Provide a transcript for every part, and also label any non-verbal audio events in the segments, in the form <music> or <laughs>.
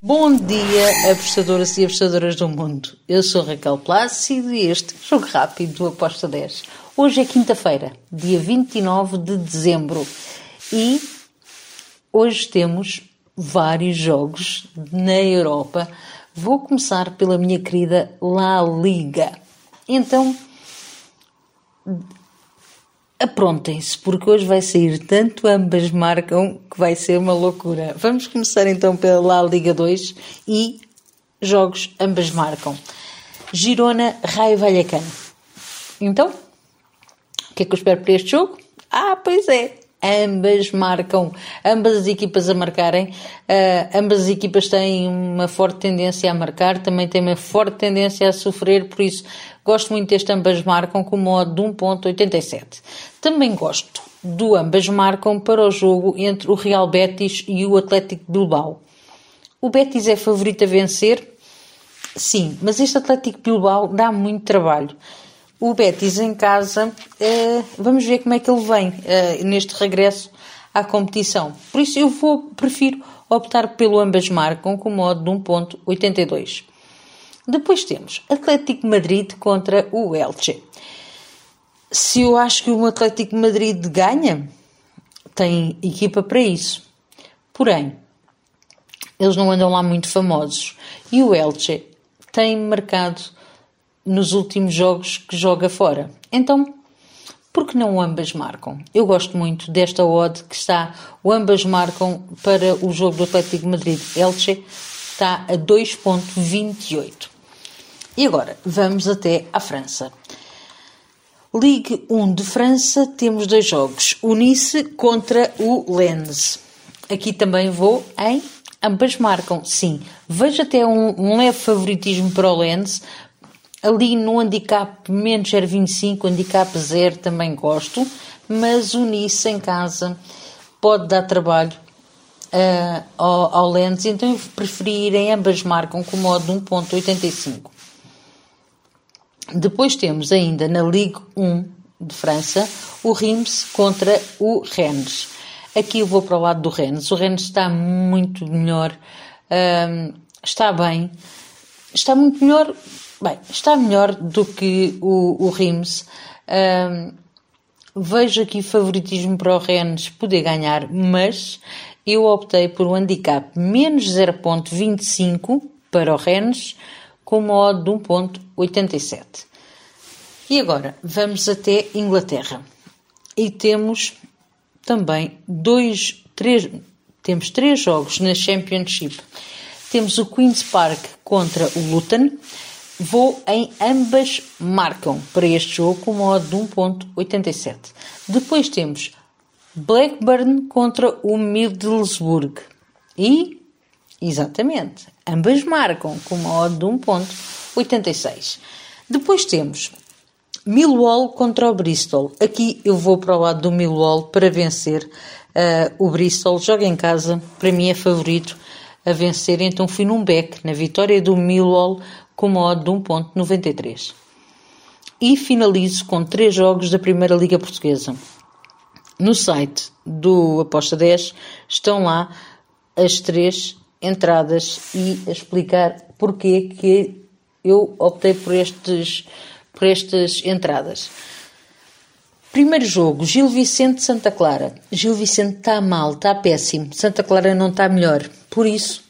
Bom dia, apostadoras e apostadoras do mundo. Eu sou Raquel Plácido e este é Jogo Rápido do Aposta 10. Hoje é quinta-feira, dia 29 de dezembro e hoje temos vários jogos na Europa. Vou começar pela minha querida La Liga. Então, aprontem-se, porque hoje vai sair tanto ambas marcam que vai ser uma loucura. Vamos começar então pela Liga 2 e jogos ambas marcam. Girona, Raio Vallecano. Então, o que é que eu espero para este jogo? Ah, pois é, ambas marcam, ambas as equipas a marcarem, uh, ambas as equipas têm uma forte tendência a marcar, também têm uma forte tendência a sofrer, por isso gosto muito deste ambas marcam com modo de 1.87. Também gosto do ambas marcam para o jogo entre o Real Betis e o Atlético Bilbao. O Betis é favorito a vencer? Sim, mas este Atlético Bilbao dá muito trabalho o Betis em casa, uh, vamos ver como é que ele vem uh, neste regresso à competição. Por isso eu vou, prefiro optar pelo ambas marcam com modo de 1.82. Depois temos Atlético Madrid contra o Elche. Se eu acho que o Atlético Madrid ganha, tem equipa para isso. Porém, eles não andam lá muito famosos. E o Elche tem marcado nos últimos jogos que joga fora. Então, por que não ambas marcam? Eu gosto muito desta odd que está, o ambas marcam para o jogo do Atlético Madrid-Elche, está a 2.28. E agora, vamos até à França. Ligue 1 de França, temos dois jogos. O Nice contra o Lens. Aqui também vou em ambas marcam, sim. Vejo até um, um leve favoritismo para o Lens, Ali no handicap menos 0,25, handicap 0 também gosto, mas o Nice em casa pode dar trabalho uh, ao, ao Lens, então eu preferi em ambas marcam com modo de 1.85. Depois temos ainda na Ligue 1 de França o Reims contra o Rennes. Aqui eu vou para o lado do Rennes. O Rennes está muito melhor, uh, está bem, está muito melhor Bem, está melhor do que o, o Rims. Um, vejo aqui favoritismo para o Rennes poder ganhar, mas eu optei por um handicap menos 0.25 para o Rennes com uma odd de 1.87. E agora vamos até Inglaterra. E temos também dois, três, temos três jogos na Championship. Temos o Queen's Park contra o Luton Vou em ambas marcam para este jogo com modo de 1.87. Depois temos Blackburn contra o Middlesbrough. E, exatamente, ambas marcam com modo de 1.86. Depois temos Millwall contra o Bristol. Aqui eu vou para o lado do Millwall para vencer uh, o Bristol. Joga em casa, para mim é favorito a vencer, então fui num back na vitória do Millwall com modo de 1.93. E finalizo com três jogos da Primeira Liga Portuguesa. No site do Aposta 10 estão lá as três entradas e a explicar porque que eu optei por, estes, por estas entradas. Primeiro jogo, Gil Vicente Santa Clara. Gil Vicente está mal, está péssimo. Santa Clara não está melhor. Por isso,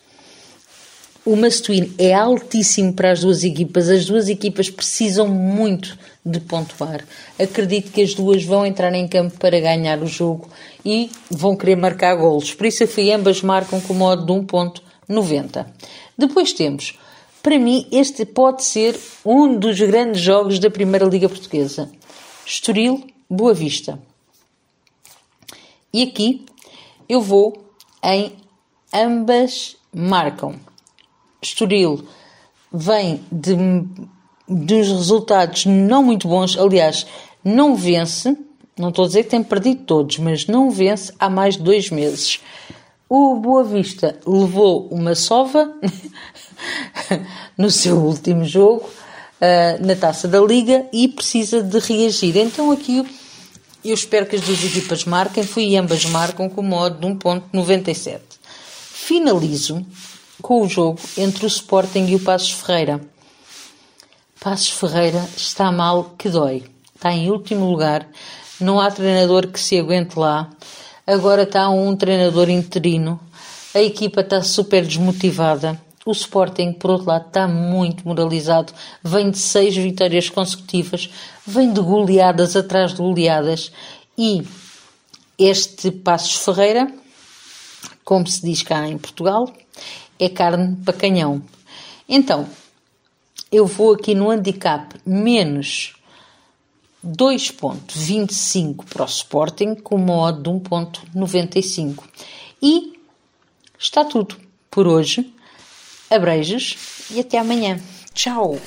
o must-win é altíssimo para as duas equipas. As duas equipas precisam muito de pontuar. Acredito que as duas vão entrar em campo para ganhar o jogo e vão querer marcar golos. Por isso, a ambas marcam com o modo de 1.90. Depois temos, para mim, este pode ser um dos grandes jogos da Primeira Liga Portuguesa. Estoril, Boa Vista. E aqui eu vou em ambas marcam. Estoril vem de, uns resultados não muito bons, aliás, não vence, não estou a dizer que tem perdido todos, mas não vence há mais de dois meses. O Boa Vista levou uma sova <laughs> no seu último jogo uh, na taça da Liga e precisa de reagir. Então aqui eu espero que as duas equipas marquem, fui ambas marcam com o modo de 1.97. Finalizo com o jogo entre o Sporting e o Passos Ferreira. Passos Ferreira está mal que dói. Está em último lugar. Não há treinador que se aguente lá. Agora está um treinador interino. A equipa está super desmotivada. O Sporting, por outro lado, está muito moralizado. Vem de seis vitórias consecutivas. Vem de goleadas atrás de goleadas. E este Passos Ferreira, como se diz cá em Portugal, é carne para canhão. Então, eu vou aqui no handicap menos 2.25 para o Sporting com uma odd de 1.95. E está tudo por hoje. Abreijos e até amanhã. Tchau!